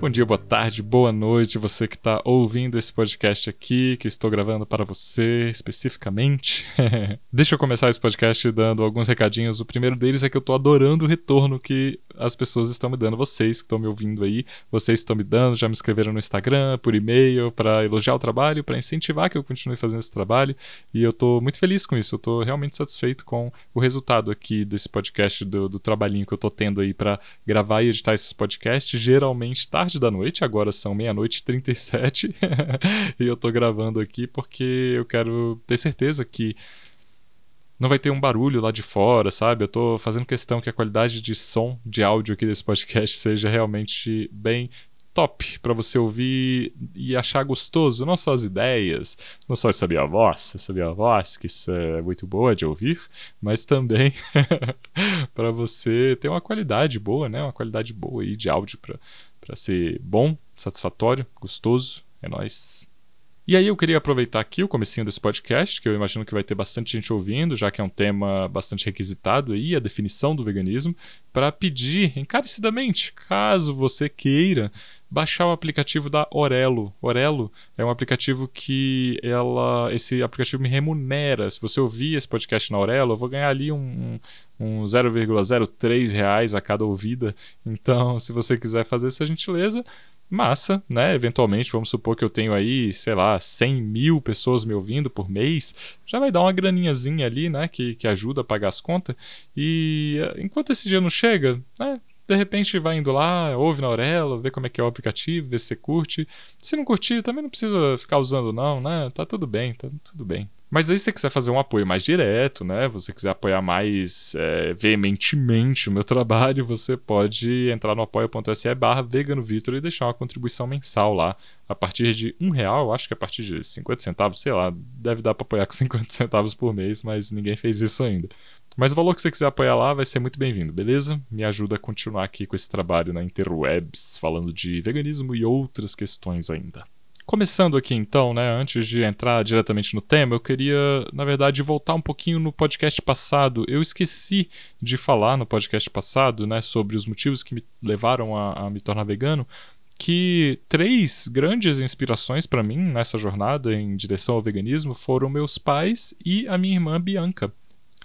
Bom dia, boa tarde, boa noite, você que está ouvindo esse podcast aqui, que estou gravando para você especificamente. Deixa eu começar esse podcast dando alguns recadinhos. O primeiro deles é que eu estou adorando o retorno que as pessoas estão me dando, vocês que estão me ouvindo aí, vocês estão me dando, já me escreveram no Instagram, por e-mail, para elogiar o trabalho, para incentivar que eu continue fazendo esse trabalho, e eu estou muito feliz com isso, eu estou realmente satisfeito com o resultado aqui desse podcast, do, do trabalhinho que eu estou tendo aí para gravar e editar esses podcasts, geralmente tarde tarde da noite, agora são meia-noite e 37, e eu tô gravando aqui porque eu quero ter certeza que não vai ter um barulho lá de fora, sabe? Eu tô fazendo questão que a qualidade de som, de áudio aqui desse podcast seja realmente bem top para você ouvir e achar gostoso, não só as ideias, não só saber a voz, saber a voz, que isso é muito boa de ouvir, mas também para você ter uma qualidade boa, né? Uma qualidade boa aí de áudio para para ser bom, satisfatório, gostoso. É nós. E aí eu queria aproveitar aqui o comecinho desse podcast, que eu imagino que vai ter bastante gente ouvindo, já que é um tema bastante requisitado aí, a definição do veganismo, para pedir encarecidamente, caso você queira baixar o aplicativo da Orelo. Orelo é um aplicativo que ela, esse aplicativo me remunera. Se você ouvir esse podcast na Orelo, eu vou ganhar ali um, um 0,03 reais a cada ouvida. Então, se você quiser fazer essa gentileza, massa, né? Eventualmente, vamos supor que eu tenho aí, sei lá, 100 mil pessoas me ouvindo por mês, já vai dar uma graninhazinha ali, né? Que, que ajuda a pagar as contas. E eh, enquanto esse dia não chega, né? De repente vai indo lá, ouve na Aurela, vê como é que é o aplicativo, vê se você curte. Se não curtir, também não precisa ficar usando não, né? Tá tudo bem, tá tudo bem. Mas aí se você quiser fazer um apoio mais direto, né? Você quiser apoiar mais é, veementemente o meu trabalho, você pode entrar no apoia.se barra veganovitor e deixar uma contribuição mensal lá. A partir de um real, acho que a partir de 50 centavos, sei lá, deve dar para apoiar com 50 centavos por mês, mas ninguém fez isso ainda. Mas o valor que você quiser apoiar lá vai ser muito bem-vindo, beleza? Me ajuda a continuar aqui com esse trabalho na interwebs, falando de veganismo e outras questões ainda. Começando aqui então, né, antes de entrar diretamente no tema, eu queria, na verdade, voltar um pouquinho no podcast passado. Eu esqueci de falar no podcast passado, né, sobre os motivos que me levaram a, a me tornar vegano, que três grandes inspirações para mim nessa jornada em direção ao veganismo foram meus pais e a minha irmã Bianca.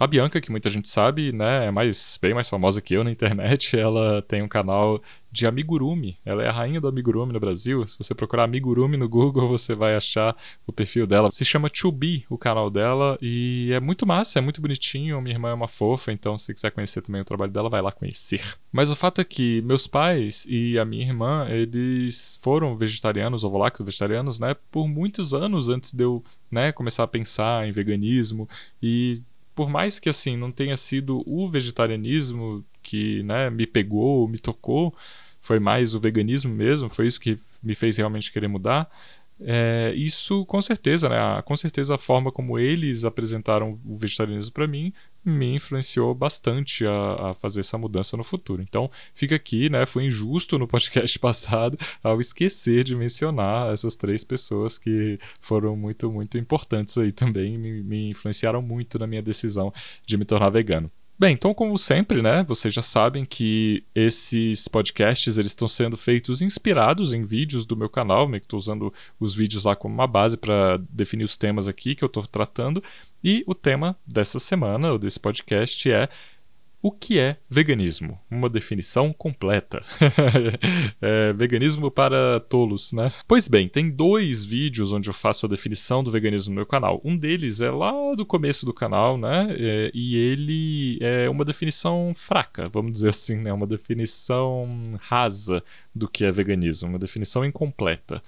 A Bianca, que muita gente sabe, né, é mais, bem mais famosa que eu na internet, ela tem um canal de amigurumi. Ela é a rainha do amigurumi no Brasil. Se você procurar amigurumi no Google, você vai achar o perfil dela. Se chama Chubi, o canal dela, e é muito massa, é muito bonitinho. Minha irmã é uma fofa, então se quiser conhecer também o trabalho dela, vai lá conhecer. Mas o fato é que meus pais e a minha irmã, eles foram vegetarianos, ovo vegetarianos, né, por muitos anos antes de eu, né, começar a pensar em veganismo e por mais que assim não tenha sido o vegetarianismo que né, me pegou, me tocou, foi mais o veganismo mesmo, foi isso que me fez realmente querer mudar. É, isso com certeza, né? Com certeza a forma como eles apresentaram o vegetarianismo para mim me influenciou bastante a, a, fazer essa mudança no futuro. Então, fica aqui, né? Foi injusto no podcast passado ao esquecer de mencionar essas três pessoas que foram muito, muito importantes aí também, me, me influenciaram muito na minha decisão de me tornar vegano. Bem, então como sempre, né, vocês já sabem que esses podcasts eles estão sendo feitos inspirados em vídeos do meu canal, meio que estou usando os vídeos lá como uma base para definir os temas aqui que eu estou tratando. E o tema dessa semana, ou desse podcast, é o que é veganismo? Uma definição completa. é, veganismo para tolos, né? Pois bem, tem dois vídeos onde eu faço a definição do veganismo no meu canal. Um deles é lá do começo do canal, né? É, e ele é uma definição fraca, vamos dizer assim, né? Uma definição rasa do que é veganismo, uma definição incompleta.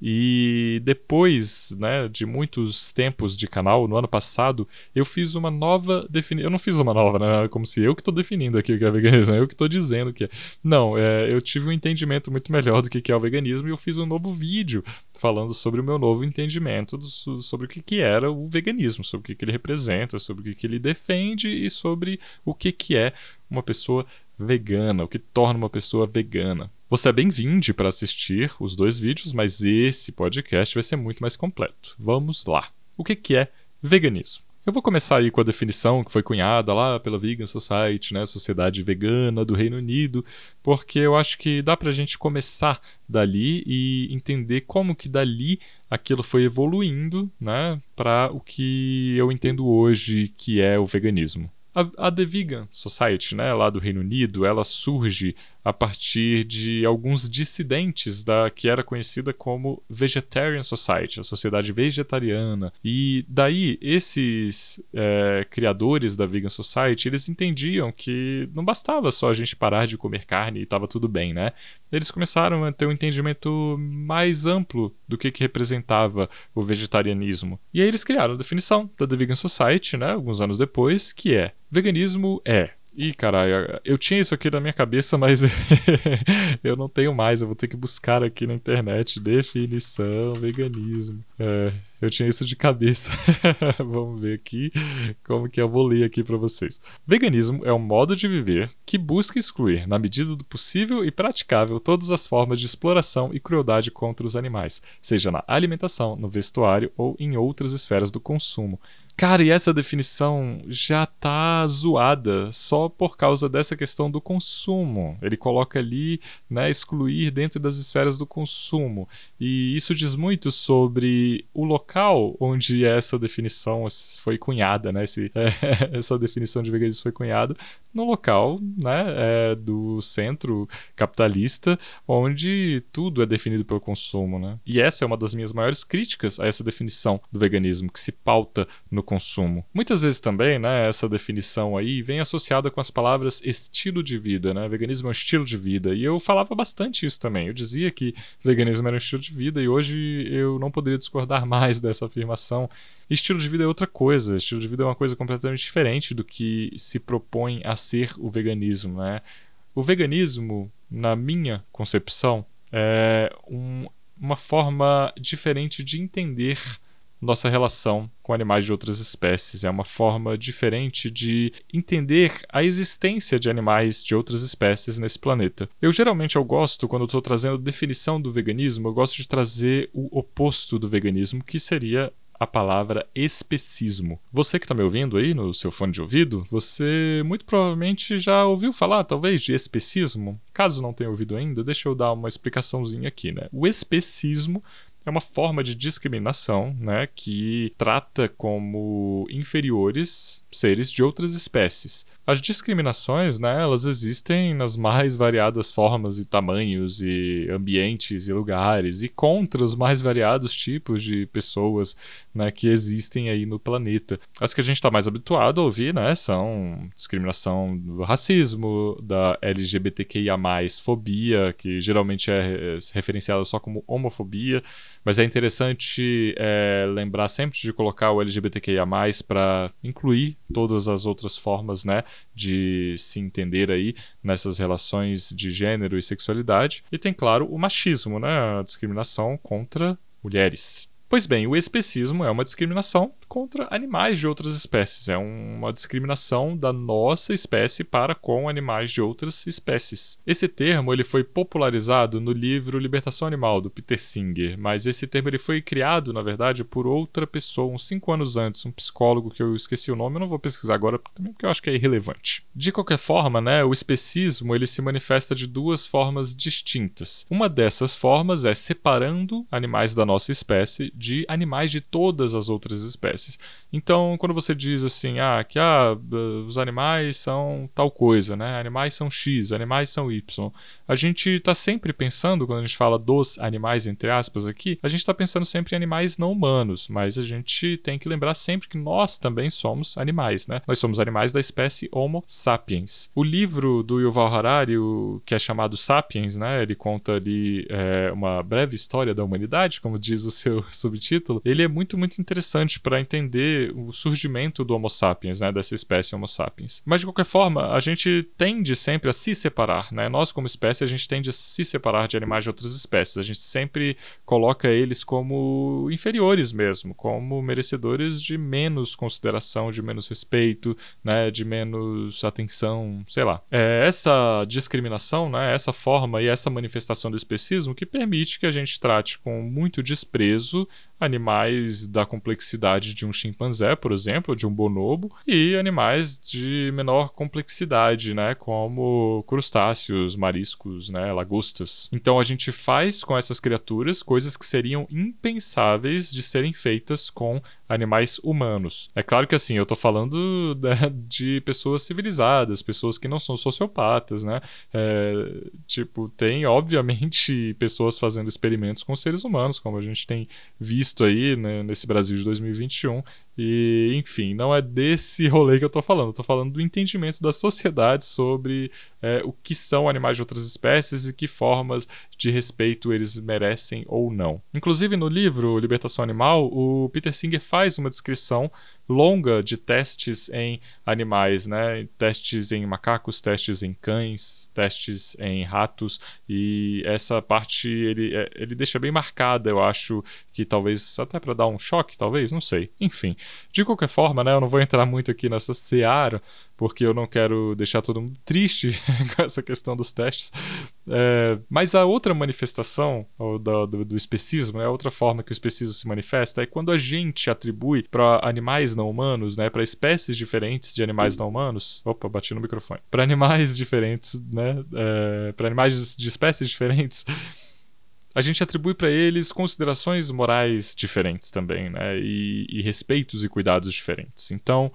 E depois, né, de muitos tempos de canal, no ano passado, eu fiz uma nova definição. Eu não fiz uma nova, né? Como se eu que estou definindo aqui o que é veganismo, eu que estou dizendo que é. Não, é, eu tive um entendimento muito melhor do que é o veganismo e eu fiz um novo vídeo falando sobre o meu novo entendimento do, sobre o que, que era o veganismo, sobre o que, que ele representa, sobre o que, que ele defende e sobre o que, que é uma pessoa vegana, o que torna uma pessoa vegana. Você é bem-vindo para assistir os dois vídeos, mas esse podcast vai ser muito mais completo. Vamos lá. O que, é veganismo? Eu vou começar aí com a definição que foi cunhada lá pela Vegan Society, né, Sociedade Vegana do Reino Unido, porque eu acho que dá pra gente começar dali e entender como que dali aquilo foi evoluindo, né, para o que eu entendo hoje que é o veganismo. A, a The Vegan. Society, né, lá do Reino Unido, ela surge a partir de alguns dissidentes da que era conhecida como Vegetarian Society, a sociedade vegetariana. E daí esses é, criadores da Vegan Society eles entendiam que não bastava só a gente parar de comer carne e estava tudo bem, né? Eles começaram a ter um entendimento mais amplo do que, que representava o vegetarianismo. E aí eles criaram a definição da The Vegan Society, né, alguns anos depois, que é veganismo é Ih, caralho, eu tinha isso aqui na minha cabeça, mas eu não tenho mais. Eu vou ter que buscar aqui na internet definição, veganismo. É, eu tinha isso de cabeça. Vamos ver aqui como que eu vou ler aqui para vocês. Veganismo é um modo de viver que busca excluir, na medida do possível e praticável, todas as formas de exploração e crueldade contra os animais, seja na alimentação, no vestuário ou em outras esferas do consumo Cara, e essa definição já tá zoada só por causa dessa questão do consumo. Ele coloca ali, né, excluir dentro das esferas do consumo. E isso diz muito sobre o local onde essa definição foi cunhada, né? Esse, é, essa definição de veganismo foi cunhada no local, né, é, do centro capitalista, onde tudo é definido pelo consumo, né? E essa é uma das minhas maiores críticas a essa definição do veganismo que se pauta no consumo. Muitas vezes também, né, essa definição aí vem associada com as palavras estilo de vida, né? Veganismo é um estilo de vida. E eu falava bastante isso também. Eu dizia que veganismo era um estilo de vida e hoje eu não poderia discordar mais dessa afirmação. Estilo de vida é outra coisa. Estilo de vida é uma coisa completamente diferente do que se propõe a ser o veganismo, né? O veganismo, na minha concepção, é um, uma forma diferente de entender nossa relação com animais de outras espécies. É uma forma diferente de entender a existência de animais de outras espécies nesse planeta. Eu geralmente eu gosto, quando estou trazendo definição do veganismo, eu gosto de trazer o oposto do veganismo, que seria a palavra especismo. Você que está me ouvindo aí no seu fone de ouvido, você muito provavelmente já ouviu falar, talvez, de especismo. Caso não tenha ouvido ainda, deixa eu dar uma explicaçãozinha aqui, né? O especismo é uma forma de discriminação né, que trata como inferiores seres de outras espécies. As discriminações, né, elas existem nas mais variadas formas e tamanhos e ambientes e lugares e contra os mais variados tipos de pessoas, né, que existem aí no planeta. As que a gente está mais habituado a ouvir, né, são discriminação do racismo, da LGBTQIA+, fobia, que geralmente é referenciada só como homofobia, mas é interessante é, lembrar sempre de colocar o LGBTQIA+, para incluir todas as outras formas, né, de se entender aí nessas relações de gênero e sexualidade. E tem, claro, o machismo, né, a discriminação contra mulheres. Pois bem, o especismo é uma discriminação contra animais de outras espécies. É uma discriminação da nossa espécie para com animais de outras espécies. Esse termo ele foi popularizado no livro Libertação Animal, do Peter Singer, mas esse termo ele foi criado, na verdade, por outra pessoa, uns cinco anos antes, um psicólogo que eu esqueci o nome, eu não vou pesquisar agora também porque eu acho que é irrelevante. De qualquer forma, né, o especismo ele se manifesta de duas formas distintas. Uma dessas formas é separando animais da nossa espécie de animais de todas as outras espécies espécies. Então, quando você diz assim, ah, que ah, os animais são tal coisa, né? Animais são X, animais são Y. A gente está sempre pensando, quando a gente fala dos animais, entre aspas, aqui, a gente está pensando sempre em animais não humanos, mas a gente tem que lembrar sempre que nós também somos animais, né? Nós somos animais da espécie Homo sapiens. O livro do Yuval Harari, que é chamado Sapiens, né? Ele conta ali é, uma breve história da humanidade, como diz o seu subtítulo. Ele é muito, muito interessante para entender o surgimento do Homo sapiens, né, dessa espécie Homo sapiens. Mas de qualquer forma, a gente tende sempre a se separar, né? Nós como espécie a gente tende a se separar de animais de outras espécies. A gente sempre coloca eles como inferiores mesmo, como merecedores de menos consideração, de menos respeito, né, de menos atenção, sei lá. É essa discriminação, né, essa forma e essa manifestação do especismo que permite que a gente trate com muito desprezo animais da complexidade de um chimpanzé, por exemplo, de um bonobo, e animais de menor complexidade, né, como crustáceos, mariscos, né, lagostas. Então a gente faz com essas criaturas coisas que seriam impensáveis de serem feitas com animais humanos. É claro que assim, eu tô falando né, de pessoas civilizadas, pessoas que não são sociopatas, né? É, tipo, tem obviamente pessoas fazendo experimentos com seres humanos, como a gente tem visto aí né, nesse Brasil de 2021, e, enfim, não é desse rolê que eu tô falando. Eu tô falando do entendimento da sociedade sobre é, o que são animais de outras espécies e que formas de respeito eles merecem ou não. Inclusive, no livro Libertação Animal, o Peter Singer faz uma descrição longa de testes em animais, né? Testes em macacos, testes em cães, testes em ratos e essa parte ele, é, ele deixa bem marcada, eu acho que talvez até para dar um choque, talvez, não sei. Enfim, de qualquer forma, né? Eu não vou entrar muito aqui nessa seara porque eu não quero deixar todo mundo triste com essa questão dos testes. É, mas a outra manifestação do, do, do especismo, né, a outra forma que o especismo se manifesta é quando a gente atribui para animais não humanos, né, para espécies diferentes de animais não humanos. Opa, bati no microfone. Para animais diferentes, né, é, para animais de espécies diferentes a gente atribui para eles considerações morais diferentes também, né? E, e, respeitos e cuidados diferentes. Então,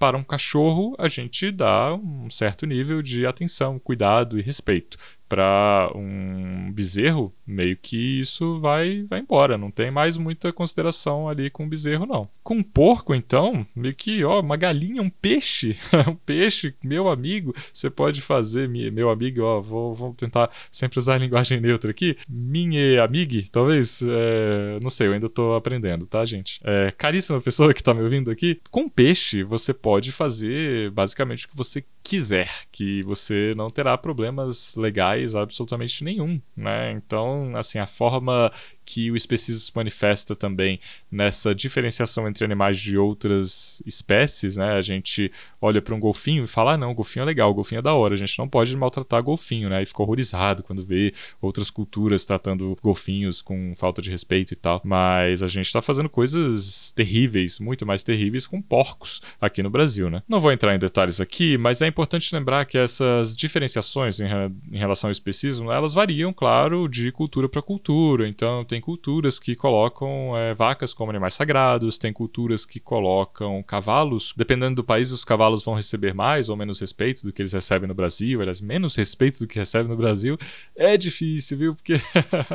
para um cachorro, a gente dá um certo nível de atenção, cuidado e respeito. Para um bezerro, meio que isso vai, vai embora. Não tem mais muita consideração ali com o bezerro, não. Com um porco, então, meio que, ó, uma galinha, um peixe. um peixe, meu amigo, você pode fazer, meu amigo, ó, vou, vou tentar sempre usar a linguagem neutra aqui. Minha amiga, talvez, é, não sei, eu ainda tô aprendendo, tá, gente? É, caríssima pessoa que tá me ouvindo aqui, com peixe você pode fazer basicamente o que você quiser, que você não terá problemas legais absolutamente nenhum, né? Então, assim, a forma que o especismo se manifesta também nessa diferenciação entre animais de outras espécies, né? A gente olha para um golfinho e fala: ah, não, golfinho é legal, golfinho é da hora, a gente não pode maltratar golfinho, né? E fica horrorizado quando vê outras culturas tratando golfinhos com falta de respeito e tal. Mas a gente está fazendo coisas terríveis, muito mais terríveis com porcos aqui no Brasil, né? Não vou entrar em detalhes aqui, mas é importante lembrar que essas diferenciações em, em relação ao especismo, elas variam, claro, de cultura para cultura. Então, tem tem culturas que colocam é, vacas como animais sagrados, tem culturas que colocam cavalos. Dependendo do país, os cavalos vão receber mais ou menos respeito do que eles recebem no Brasil, aliás, menos respeito do que recebem no Brasil. É difícil, viu? Porque.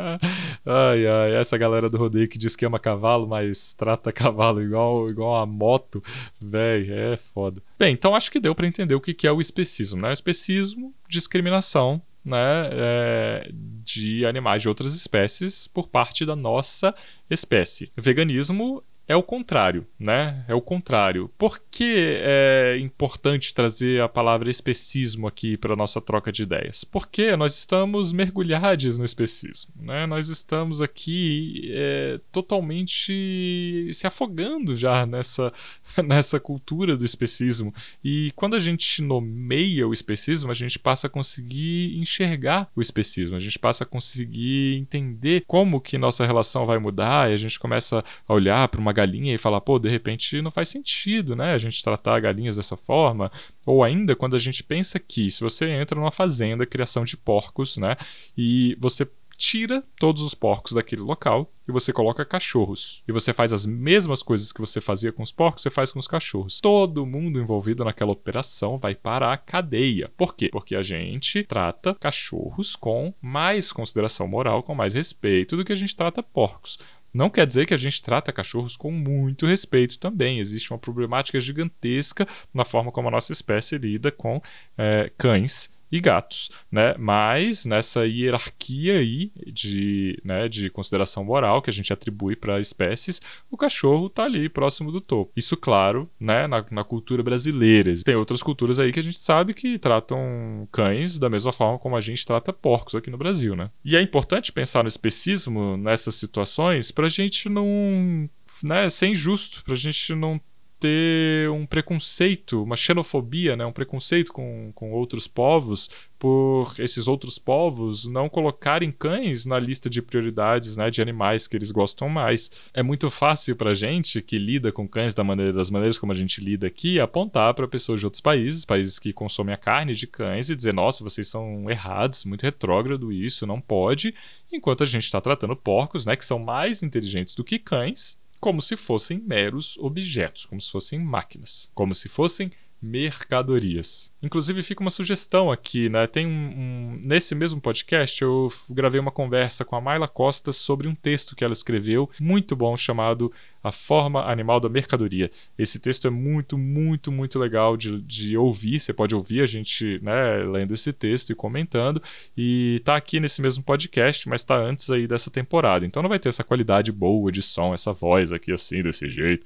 ai, ai, essa galera do rodeio que diz que ama cavalo, mas trata cavalo igual, igual a moto, velho, é foda. Bem, então acho que deu para entender o que é o especismo, né? O especismo, discriminação né, é, de animais de outras espécies por parte da nossa espécie. veganismo é o contrário, né? É o contrário. Por que é importante trazer a palavra especismo aqui para nossa troca de ideias? Porque nós estamos mergulhados no especismo, né? Nós estamos aqui é, totalmente se afogando já nessa nessa cultura do especismo. E quando a gente nomeia o especismo, a gente passa a conseguir enxergar o especismo, a gente passa a conseguir entender como que nossa relação vai mudar, e a gente começa a olhar para uma galinha e falar, pô, de repente não faz sentido, né? A gente tratar galinhas dessa forma. Ou ainda quando a gente pensa que se você entra numa fazenda, criação de porcos, né? E você tira todos os porcos daquele local e você coloca cachorros. E você faz as mesmas coisas que você fazia com os porcos, você faz com os cachorros. Todo mundo envolvido naquela operação vai para a cadeia. Por quê? Porque a gente trata cachorros com mais consideração moral, com mais respeito do que a gente trata porcos. Não quer dizer que a gente trata cachorros com muito respeito também. Existe uma problemática gigantesca na forma como a nossa espécie lida com é, cães e gatos, né? Mas nessa hierarquia aí de, né, de consideração moral que a gente atribui para espécies, o cachorro está ali próximo do topo. Isso, claro, né, na, na, cultura brasileira. Tem outras culturas aí que a gente sabe que tratam cães da mesma forma como a gente trata porcos aqui no Brasil, né? E é importante pensar no especismo nessas situações para a gente não, né, ser injusto, para a gente não ter um preconceito, uma xenofobia, né, um preconceito com, com outros povos, por esses outros povos não colocarem cães na lista de prioridades né, de animais que eles gostam mais. É muito fácil para gente que lida com cães da maneira, das maneiras como a gente lida aqui apontar para pessoas de outros países, países que consomem a carne de cães e dizer: nossa, vocês são errados, muito retrógrado isso, não pode. Enquanto a gente está tratando porcos, né, que são mais inteligentes do que cães, como se fossem meros objetos, como se fossem máquinas, como se fossem mercadorias. Inclusive fica uma sugestão aqui, né? Tem um, um, nesse mesmo podcast eu gravei uma conversa com a Mayla Costa sobre um texto que ela escreveu, muito bom, chamado A Forma Animal da Mercadoria. Esse texto é muito, muito, muito legal de, de ouvir. Você pode ouvir a gente, né, lendo esse texto e comentando. E tá aqui nesse mesmo podcast, mas tá antes aí dessa temporada. Então não vai ter essa qualidade boa de som, essa voz aqui assim, desse jeito.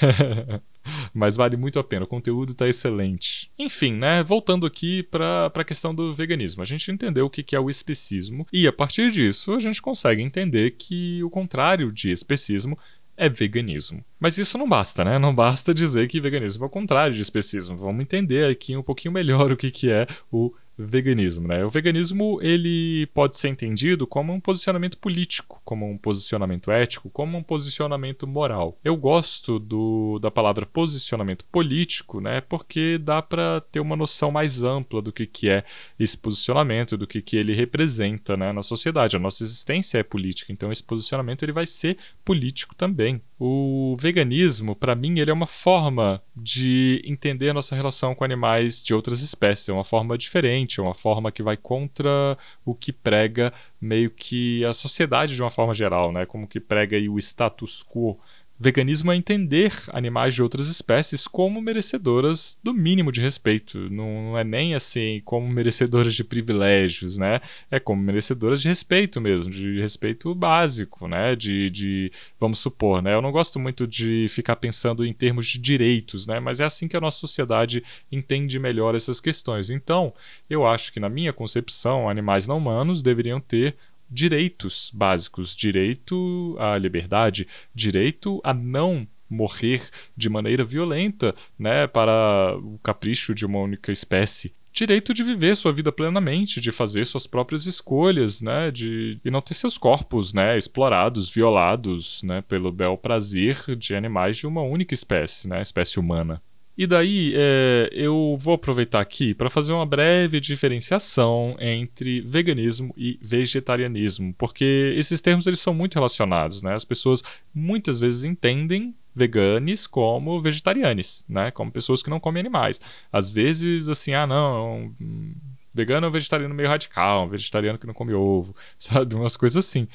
Mas vale muito a pena, o conteúdo está excelente. Enfim, né? Voltando aqui para a questão do veganismo. A gente entendeu o que, que é o especismo, e a partir disso a gente consegue entender que o contrário de especismo é veganismo. Mas isso não basta, né? Não basta dizer que veganismo é o contrário de especismo. Vamos entender aqui um pouquinho melhor o que, que é o veganismo, né? O veganismo ele pode ser entendido como um posicionamento político, como um posicionamento ético, como um posicionamento moral. Eu gosto do, da palavra posicionamento político, né? Porque dá para ter uma noção mais ampla do que, que é esse posicionamento, do que, que ele representa, né, na sociedade. A nossa existência é política, então esse posicionamento ele vai ser político também. O veganismo, para mim, ele é uma forma de entender nossa relação com animais de outras espécies, é uma forma diferente, é uma forma que vai contra o que prega meio que a sociedade de uma forma geral, né? Como que prega o status quo Veganismo é entender animais de outras espécies como merecedoras do mínimo de respeito. Não, é nem assim como merecedoras de privilégios, né? É como merecedoras de respeito mesmo, de respeito básico, né? De, de vamos supor, né? Eu não gosto muito de ficar pensando em termos de direitos, né? Mas é assim que a nossa sociedade entende melhor essas questões. Então, eu acho que na minha concepção, animais não humanos deveriam ter direitos básicos: direito à liberdade, direito a não morrer de maneira violenta, né, para o capricho de uma única espécie. Direito de viver sua vida plenamente, de fazer suas próprias escolhas, né, de e não ter seus corpos, né, explorados, violados, né, pelo bel prazer de animais de uma única espécie, né, espécie humana. E daí é, eu vou aproveitar aqui para fazer uma breve diferenciação entre veganismo e vegetarianismo, porque esses termos eles são muito relacionados, né? As pessoas muitas vezes entendem veganes como vegetarianes, né? Como pessoas que não comem animais. Às vezes assim, ah não, vegano é um vegetariano meio radical, um vegetariano que não come ovo, sabe? Umas coisas assim.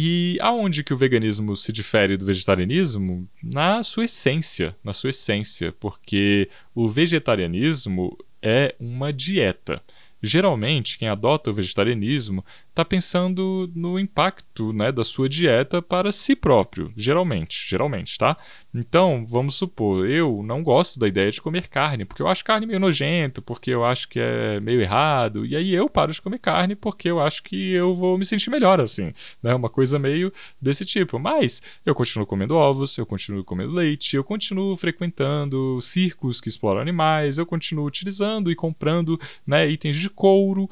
E aonde que o veganismo se difere do vegetarianismo? Na sua essência, na sua essência, porque o vegetarianismo é uma dieta. Geralmente, quem adota o vegetarianismo está pensando no impacto né, da sua dieta para si próprio, geralmente, geralmente, tá? Então, vamos supor, eu não gosto da ideia de comer carne, porque eu acho carne meio nojento, porque eu acho que é meio errado, e aí eu paro de comer carne porque eu acho que eu vou me sentir melhor assim, né? Uma coisa meio desse tipo. Mas eu continuo comendo ovos, eu continuo comendo leite, eu continuo frequentando circos que exploram animais, eu continuo utilizando e comprando né, itens de couro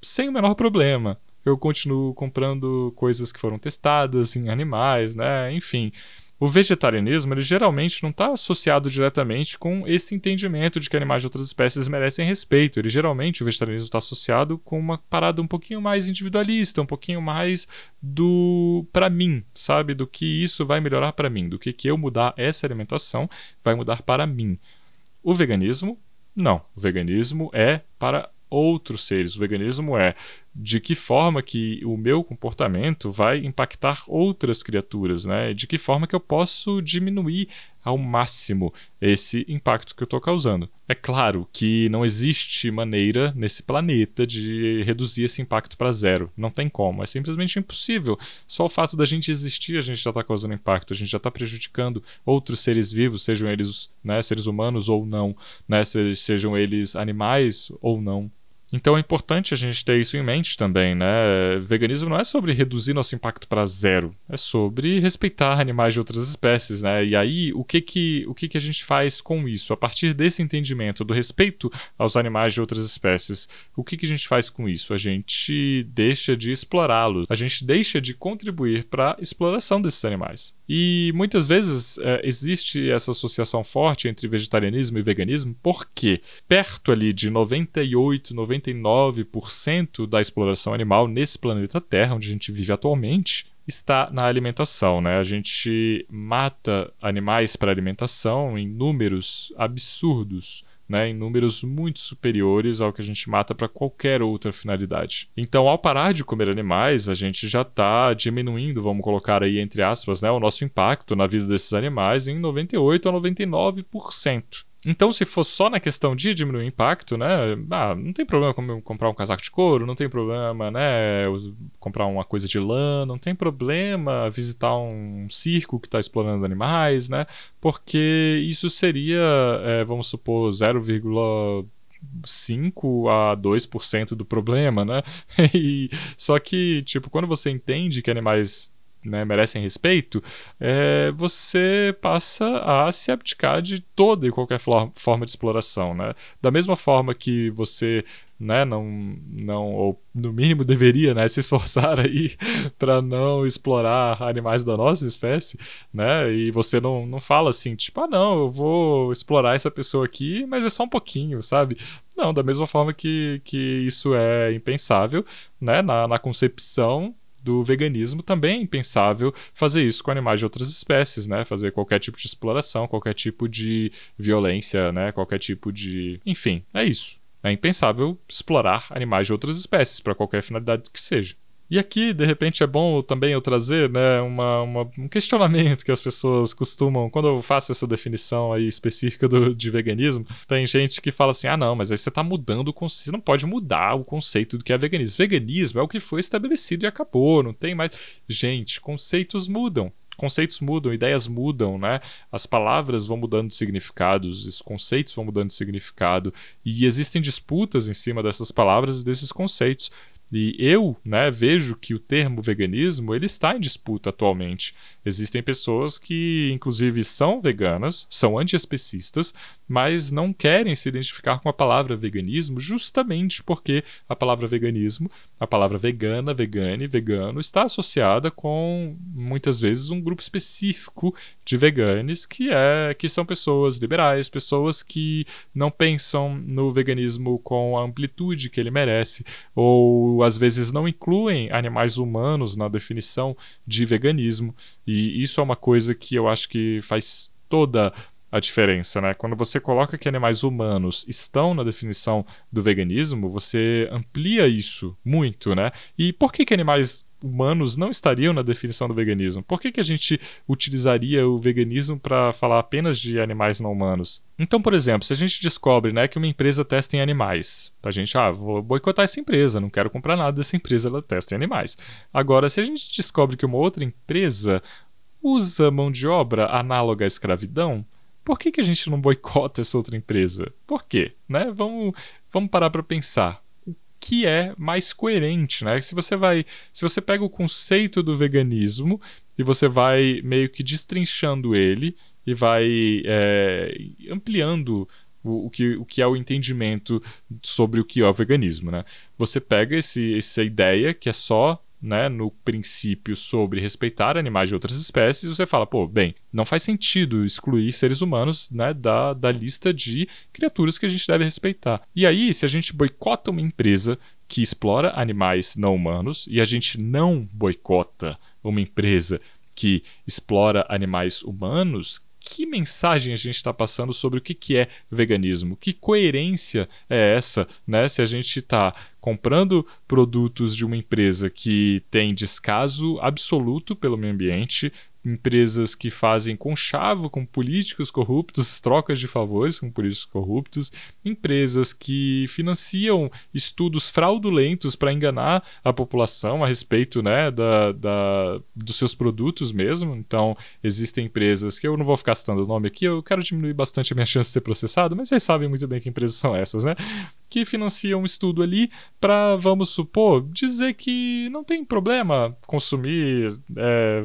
sem o menor problema eu continuo comprando coisas que foram testadas em animais, né? Enfim. O vegetarianismo, ele geralmente não está associado diretamente com esse entendimento de que animais de outras espécies merecem respeito. Ele geralmente, o vegetarianismo está associado com uma parada um pouquinho mais individualista, um pouquinho mais do para mim, sabe? Do que isso vai melhorar para mim, do que que eu mudar essa alimentação vai mudar para mim. O veganismo, não. O veganismo é para outros seres. O veganismo é de que forma que o meu comportamento vai impactar outras criaturas, né? De que forma que eu posso diminuir ao máximo esse impacto que eu estou causando. É claro que não existe maneira nesse planeta de reduzir esse impacto para zero. Não tem como. É simplesmente impossível. Só o fato da gente existir, a gente já está causando impacto. A gente já está prejudicando outros seres vivos, sejam eles né, seres humanos ou não, né, sejam eles animais ou não. Então é importante a gente ter isso em mente também, né? Veganismo não é sobre reduzir nosso impacto para zero, é sobre respeitar animais de outras espécies, né? E aí, o que que, o que que a gente faz com isso? A partir desse entendimento do respeito aos animais de outras espécies, o que que a gente faz com isso? A gente deixa de explorá-los, a gente deixa de contribuir para a exploração desses animais. E muitas vezes é, existe essa associação forte entre vegetarianismo e veganismo, porque perto ali de 98, 99% da exploração animal nesse planeta Terra, onde a gente vive atualmente, está na alimentação, né? A gente mata animais para alimentação em números absurdos né, em números muito superiores ao que a gente mata para qualquer outra finalidade. Então, ao parar de comer animais, a gente já está diminuindo, vamos colocar aí entre aspas, né, o nosso impacto na vida desses animais em 98 a 99%. Então, se for só na questão de diminuir o impacto, né? Ah, não tem problema comprar um casaco de couro, não tem problema, né? Comprar uma coisa de lã, não tem problema visitar um circo que está explorando animais, né? Porque isso seria, é, vamos supor, 0,5 a 2% do problema, né? e, só que, tipo, quando você entende que animais né, merecem respeito, é, você passa a se abdicar de toda e qualquer forma de exploração. Né? Da mesma forma que você né, não, não, ou no mínimo deveria né, se esforçar aí para não explorar animais da nossa espécie, né? E você não, não fala assim, tipo, ah, não, eu vou explorar essa pessoa aqui, mas é só um pouquinho, sabe? Não, da mesma forma que, que isso é impensável, né, na, na concepção do veganismo, também é impensável fazer isso com animais de outras espécies, né? Fazer qualquer tipo de exploração, qualquer tipo de violência, né? Qualquer tipo de. Enfim, é isso. É impensável explorar animais de outras espécies para qualquer finalidade que seja. E aqui, de repente, é bom também eu trazer né, uma, uma, um questionamento que as pessoas costumam, quando eu faço essa definição aí específica do, de veganismo, tem gente que fala assim: ah, não, mas aí você está mudando você não pode mudar o conceito do que é veganismo. Veganismo é o que foi estabelecido e acabou, não tem mais. Gente, conceitos mudam conceitos mudam, ideias mudam, né? As palavras vão mudando de significados, os conceitos vão mudando de significado e existem disputas em cima dessas palavras e desses conceitos. E eu, né, vejo que o termo veganismo ele está em disputa atualmente. Existem pessoas que, inclusive, são veganas, são antiespecistas, mas não querem se identificar com a palavra veganismo, justamente porque a palavra veganismo, a palavra vegana, vegane, vegano, está associada com muitas vezes um grupo específico de veganes que é que são pessoas liberais, pessoas que não pensam no veganismo com a amplitude que ele merece, ou às vezes não incluem animais humanos na definição de veganismo. E isso é uma coisa que eu acho que faz toda a diferença, né? Quando você coloca que animais humanos estão na definição do veganismo, você amplia isso muito, né? E por que, que animais humanos não estariam na definição do veganismo? Por que, que a gente utilizaria o veganismo para falar apenas de animais não humanos? Então, por exemplo, se a gente descobre né, que uma empresa testa em animais, a gente, ah, vou boicotar essa empresa, não quero comprar nada dessa empresa, ela testa em animais. Agora, se a gente descobre que uma outra empresa usa mão de obra análoga à escravidão, por que, que a gente não boicota essa outra empresa? Por quê? Né? Vamos, vamos parar para pensar. O que é mais coerente, né? Se você vai, se você pega o conceito do veganismo e você vai meio que destrinchando ele e vai é, ampliando o, o, que, o que é o entendimento sobre o que é o veganismo, né? Você pega esse, essa ideia que é só né, no princípio sobre respeitar animais de outras espécies, você fala, pô, bem, não faz sentido excluir seres humanos né, da, da lista de criaturas que a gente deve respeitar. E aí, se a gente boicota uma empresa que explora animais não humanos e a gente não boicota uma empresa que explora animais humanos, que mensagem a gente está passando sobre o que, que é veganismo? Que coerência é essa, né? Se a gente está comprando produtos de uma empresa que tem descaso absoluto pelo meio ambiente, empresas que fazem conchavo com políticos corruptos, trocas de favores com políticos corruptos, empresas que financiam estudos fraudulentos para enganar a população a respeito né, da, da, dos seus produtos mesmo. Então, existem empresas que eu não vou ficar citando o nome aqui, eu quero diminuir bastante a minha chance de ser processado, mas vocês sabem muito bem que empresas são essas, né? Que financiam um estudo ali para, vamos supor, dizer que não tem problema consumir. É,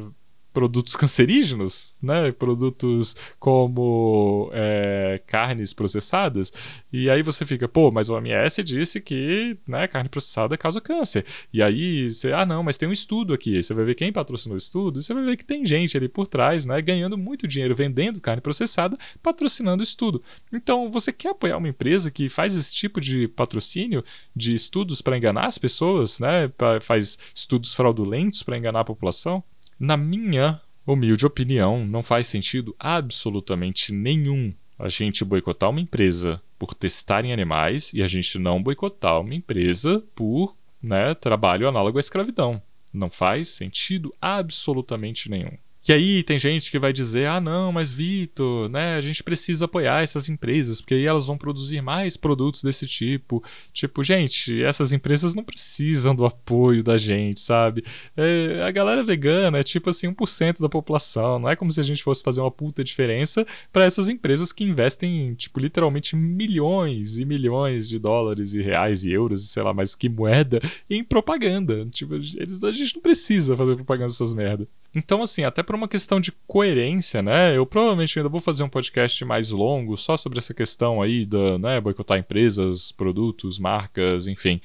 produtos cancerígenos, né? Produtos como é, carnes processadas. E aí você fica, pô, mas o OMS disse que né, carne processada causa câncer. E aí você, ah, não, mas tem um estudo aqui. Você vai ver quem patrocinou o estudo, você vai ver que tem gente ali por trás, né? Ganhando muito dinheiro vendendo carne processada, patrocinando o estudo. Então, você quer apoiar uma empresa que faz esse tipo de patrocínio de estudos para enganar as pessoas, né? Faz estudos fraudulentos para enganar a população? Na minha humilde opinião, não faz sentido absolutamente nenhum a gente boicotar uma empresa por testar em animais e a gente não boicotar uma empresa por né, trabalho análogo à escravidão. Não faz sentido absolutamente nenhum. Que aí tem gente que vai dizer: ah, não, mas Vitor, né, a gente precisa apoiar essas empresas, porque aí elas vão produzir mais produtos desse tipo. Tipo, gente, essas empresas não precisam do apoio da gente, sabe? É, a galera vegana é tipo assim, 1% da população. Não é como se a gente fosse fazer uma puta diferença para essas empresas que investem, tipo, literalmente milhões e milhões de dólares e reais e euros e sei lá mais que moeda em propaganda. Tipo, eles, a gente não precisa fazer propaganda dessas merda. Então, assim, até por uma questão de coerência, né? Eu provavelmente ainda vou fazer um podcast mais longo só sobre essa questão aí da, né, boicotar empresas, produtos, marcas, enfim.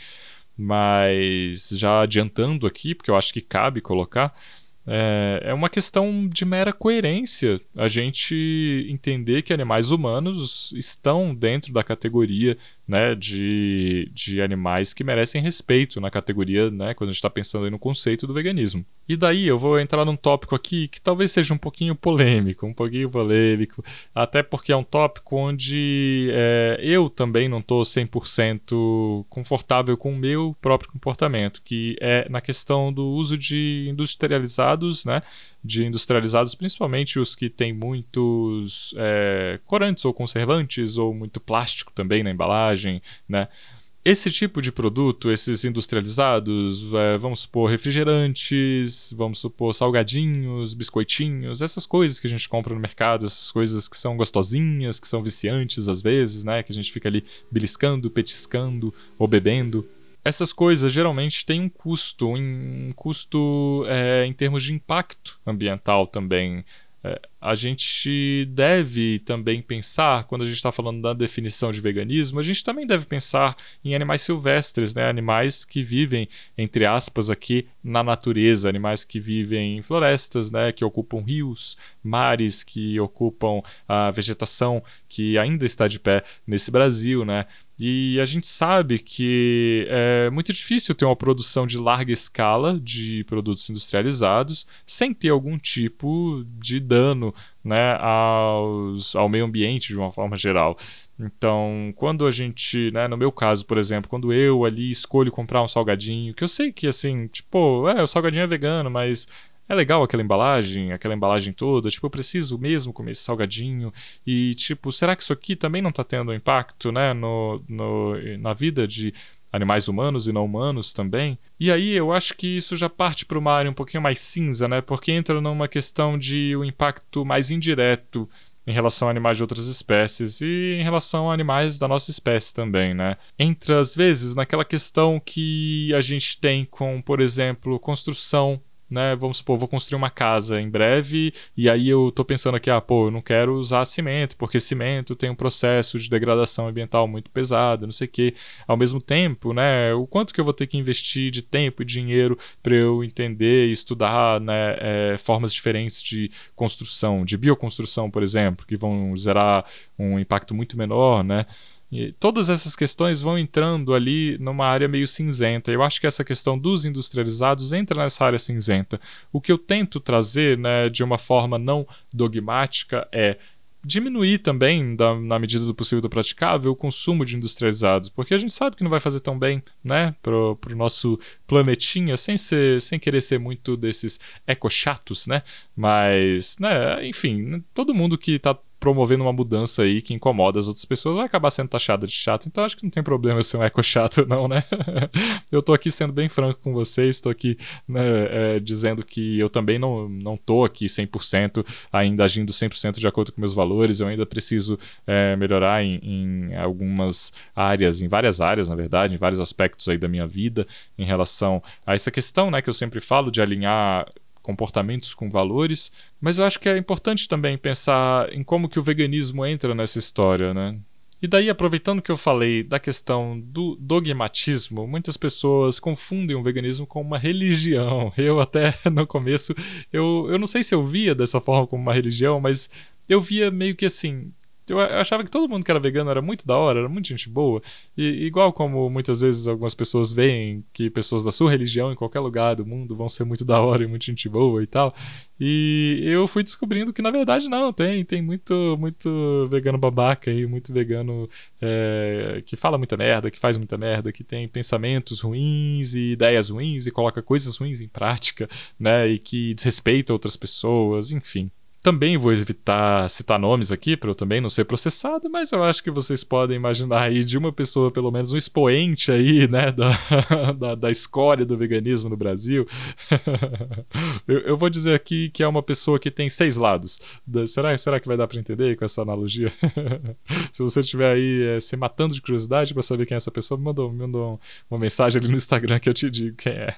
Mas já adiantando aqui, porque eu acho que cabe colocar, é, é uma questão de mera coerência a gente entender que animais humanos estão dentro da categoria né, de, de animais que merecem respeito na categoria, né, quando a gente está pensando no conceito do veganismo. E daí eu vou entrar num tópico aqui que talvez seja um pouquinho polêmico, um pouquinho polêmico, até porque é um tópico onde é, eu também não estou 100% confortável com o meu próprio comportamento, que é na questão do uso de industrializados, né, de industrializados, principalmente os que têm muitos é, corantes ou conservantes, ou muito plástico também na embalagem, né? Esse tipo de produto, esses industrializados, é, vamos supor refrigerantes, vamos supor salgadinhos, biscoitinhos, essas coisas que a gente compra no mercado, essas coisas que são gostosinhas, que são viciantes às vezes, né? Que a gente fica ali beliscando, petiscando ou bebendo essas coisas geralmente têm um custo, um custo é, em termos de impacto ambiental também. É, a gente deve também pensar, quando a gente está falando da definição de veganismo, a gente também deve pensar em animais silvestres, né? animais que vivem, entre aspas, aqui na natureza, animais que vivem em florestas, né? que ocupam rios, mares, que ocupam a vegetação que ainda está de pé nesse Brasil, né? E a gente sabe que é muito difícil ter uma produção de larga escala de produtos industrializados sem ter algum tipo de dano né, aos, ao meio ambiente de uma forma geral. Então, quando a gente, né, no meu caso, por exemplo, quando eu ali escolho comprar um salgadinho, que eu sei que assim, tipo, é, o salgadinho é vegano, mas é legal aquela embalagem, aquela embalagem toda, tipo, eu preciso mesmo comer esse salgadinho e, tipo, será que isso aqui também não está tendo impacto, né, no, no, na vida de animais humanos e não humanos também. E aí eu acho que isso já parte para uma área um pouquinho mais cinza, né? Porque entra numa questão de um impacto mais indireto em relação a animais de outras espécies e em relação a animais da nossa espécie também, né? Entra às vezes naquela questão que a gente tem com, por exemplo, construção né? Vamos supor, vou construir uma casa em breve e aí eu tô pensando aqui, ah, pô, eu não quero usar cimento, porque cimento tem um processo de degradação ambiental muito pesado, não sei o quê. Ao mesmo tempo, né, o quanto que eu vou ter que investir de tempo e dinheiro para eu entender e estudar, né, é, formas diferentes de construção, de bioconstrução, por exemplo, que vão gerar um impacto muito menor, né? E todas essas questões vão entrando ali numa área meio cinzenta. Eu acho que essa questão dos industrializados entra nessa área cinzenta. O que eu tento trazer, né, de uma forma não dogmática é diminuir também, da, na medida do possível do praticável, o consumo de industrializados, porque a gente sabe que não vai fazer tão bem, né, pro, pro nosso planetinha, sem ser, sem querer ser muito desses eco-chatos, né, mas, né, enfim, todo mundo que tá promovendo uma mudança aí que incomoda as outras pessoas, vai acabar sendo taxado de chato. Então acho que não tem problema eu ser um eco chato, não, né? eu tô aqui sendo bem franco com vocês, estou aqui né, é, dizendo que eu também não, não tô aqui 100% ainda agindo 100% de acordo com meus valores, eu ainda preciso é, melhorar em, em algumas áreas, em várias áreas, na verdade, em vários aspectos aí da minha vida, em relação a essa questão, né, que eu sempre falo de alinhar comportamentos com valores, mas eu acho que é importante também pensar em como que o veganismo entra nessa história, né? E daí, aproveitando que eu falei da questão do dogmatismo, muitas pessoas confundem o veganismo com uma religião. Eu até no começo, eu, eu não sei se eu via dessa forma como uma religião, mas eu via meio que assim, eu, achava que todo mundo que era vegano era muito da hora, era muito gente boa. E igual como muitas vezes algumas pessoas veem que pessoas da sua religião em qualquer lugar do mundo vão ser muito da hora e muito gente boa e tal. E eu fui descobrindo que na verdade não, tem, tem muito, muito vegano babaca aí, muito vegano é, que fala muita merda, que faz muita merda, que tem pensamentos ruins e ideias ruins e coloca coisas ruins em prática, né? E que desrespeita outras pessoas, enfim. Também vou evitar citar nomes aqui para eu também não ser processado, mas eu acho que vocês podem imaginar aí de uma pessoa, pelo menos um expoente aí, né, da, da, da escória do veganismo no Brasil. eu, eu, vou dizer aqui que é uma pessoa que tem seis lados. será, será que vai dar para entender com essa analogia? Se você estiver aí é, se matando de curiosidade para saber quem é essa pessoa, me mandou, me mandou uma mensagem ali no Instagram que eu te digo quem é.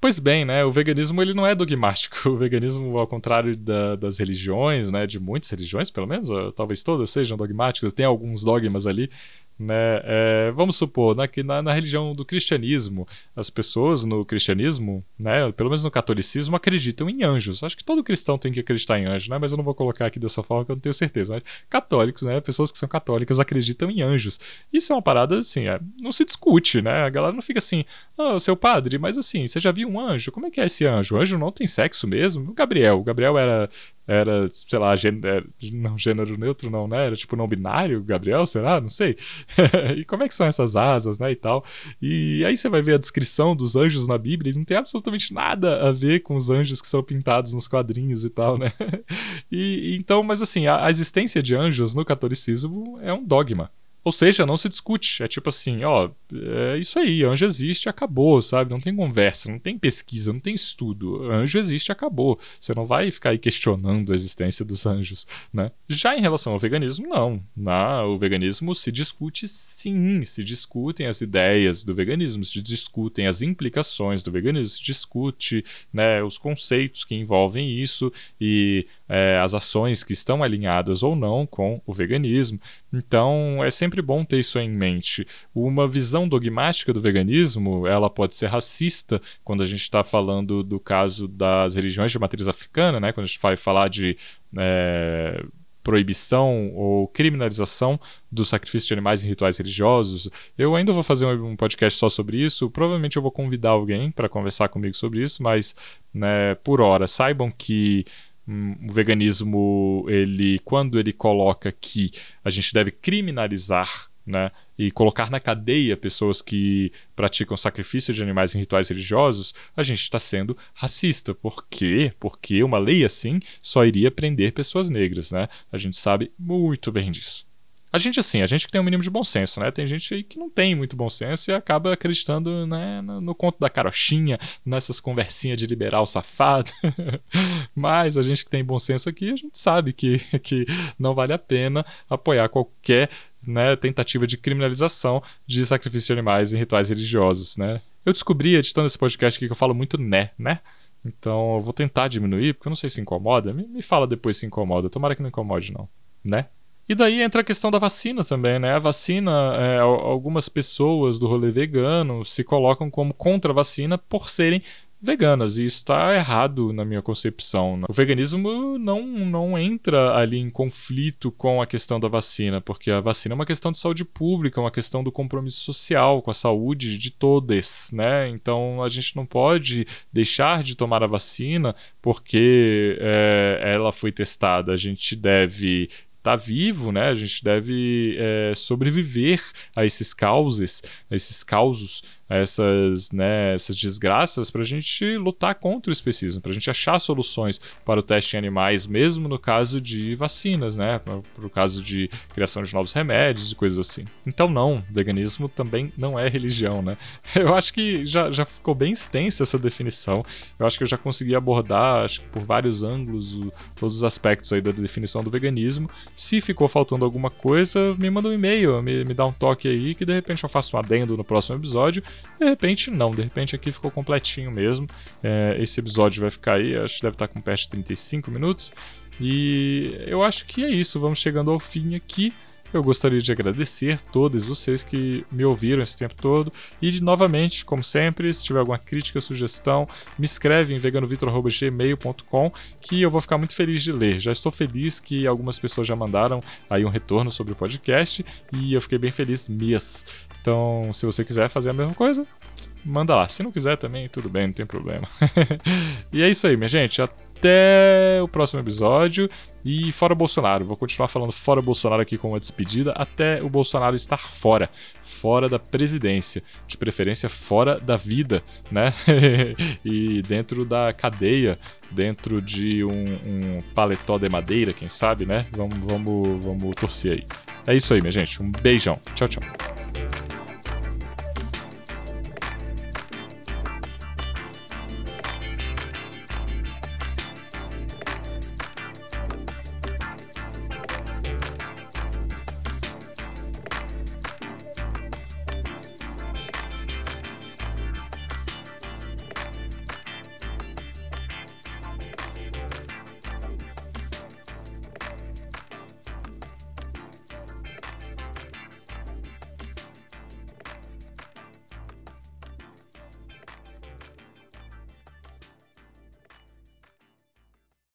pois bem, né, o veganismo ele não é dogmático. O veganismo, ao contrário da, das religiões, religiões, né, de muitas religiões, pelo menos, talvez todas sejam dogmáticas, tem alguns dogmas ali, né? É, vamos supor, na, na, na, religião do cristianismo, as pessoas no cristianismo, né, pelo menos no catolicismo, acreditam em anjos. Acho que todo cristão tem que acreditar em anjos, né? mas eu não vou colocar aqui dessa forma que eu não tenho certeza. Mas católicos, né, pessoas que são católicas acreditam em anjos. Isso é uma parada assim, é, não se discute, né? A galera não fica assim, oh, seu padre, mas assim, você já viu um anjo? Como é que é esse anjo? O anjo não tem sexo mesmo? O Gabriel, o Gabriel era era, sei lá, gênero, não, gênero neutro não, né? Era tipo não binário, Gabriel, será? Não sei. e como é que são essas asas, né, e tal. E aí você vai ver a descrição dos anjos na Bíblia, e não tem absolutamente nada a ver com os anjos que são pintados nos quadrinhos e tal, né? e então, mas assim, a, a existência de anjos no catolicismo é um dogma. Ou seja, não se discute. É tipo assim, ó, é isso aí, anjo existe, acabou, sabe? Não tem conversa, não tem pesquisa, não tem estudo. Anjo existe, acabou. Você não vai ficar aí questionando a existência dos anjos, né? Já em relação ao veganismo, não. Na, o veganismo se discute sim, se discutem as ideias do veganismo, se discutem as implicações do veganismo, se discute né, os conceitos que envolvem isso e é, as ações que estão alinhadas ou não com o veganismo. Então é sempre bom ter isso em mente. Uma visão dogmática do veganismo, ela pode ser racista quando a gente está falando do caso das religiões de matriz africana, né? Quando a gente vai falar de é, proibição ou criminalização do sacrifício de animais em rituais religiosos. Eu ainda vou fazer um podcast só sobre isso. Provavelmente eu vou convidar alguém para conversar comigo sobre isso, mas né, por hora saibam que o veganismo, ele, quando ele coloca que a gente deve criminalizar né, e colocar na cadeia pessoas que praticam sacrifício de animais em rituais religiosos, a gente está sendo racista. Por quê? Porque uma lei assim só iria prender pessoas negras, né? A gente sabe muito bem disso. A gente, assim, a gente que tem um mínimo de bom senso, né? Tem gente aí que não tem muito bom senso e acaba acreditando né, no, no conto da carochinha, nessas conversinhas de liberal safado. Mas a gente que tem bom senso aqui, a gente sabe que, que não vale a pena apoiar qualquer né, tentativa de criminalização de sacrifício de animais em rituais religiosos, né? Eu descobri, editando esse podcast aqui, que eu falo muito né, né? Então eu vou tentar diminuir, porque eu não sei se incomoda. Me, me fala depois se incomoda. Tomara que não incomode, não. Né? E daí entra a questão da vacina também, né? A vacina, é, algumas pessoas do rolê vegano se colocam como contra a vacina por serem veganas, e isso está errado na minha concepção. Né? O veganismo não, não entra ali em conflito com a questão da vacina, porque a vacina é uma questão de saúde pública, uma questão do compromisso social com a saúde de todos, né? Então a gente não pode deixar de tomar a vacina porque é, ela foi testada. A gente deve tá vivo, né? A gente deve é, sobreviver a esses causes, a esses causos essas, né, essas desgraças para a gente lutar contra o especismo, para a gente achar soluções para o teste em animais, mesmo no caso de vacinas, né, para o caso de criação de novos remédios e coisas assim. Então não, veganismo também não é religião, né? Eu acho que já, já ficou bem extensa essa definição. Eu acho que eu já consegui abordar, acho que por vários ângulos, o, todos os aspectos aí da definição do veganismo. Se ficou faltando alguma coisa, me manda um e-mail, me, me dá um toque aí que de repente eu faço um adendo no próximo episódio de repente, não. De repente, aqui ficou completinho mesmo. É, esse episódio vai ficar aí, acho que deve estar com perto de 35 minutos. E eu acho que é isso. Vamos chegando ao fim aqui. Eu gostaria de agradecer todos vocês que me ouviram esse tempo todo e de, novamente, como sempre, se tiver alguma crítica, sugestão, me escreve em veganovitor@gmail.com que eu vou ficar muito feliz de ler. Já estou feliz que algumas pessoas já mandaram aí um retorno sobre o podcast e eu fiquei bem feliz mesmo. Então, se você quiser fazer a mesma coisa, manda lá. Se não quiser também, tudo bem, não tem problema. e é isso aí, minha gente. Até o próximo episódio. E fora Bolsonaro. Vou continuar falando fora Bolsonaro aqui com uma despedida até o Bolsonaro estar fora. Fora da presidência. De preferência fora da vida, né? e dentro da cadeia. Dentro de um, um paletó de madeira, quem sabe, né? Vamos, vamos, vamos torcer aí. É isso aí, minha gente. Um beijão. Tchau, tchau.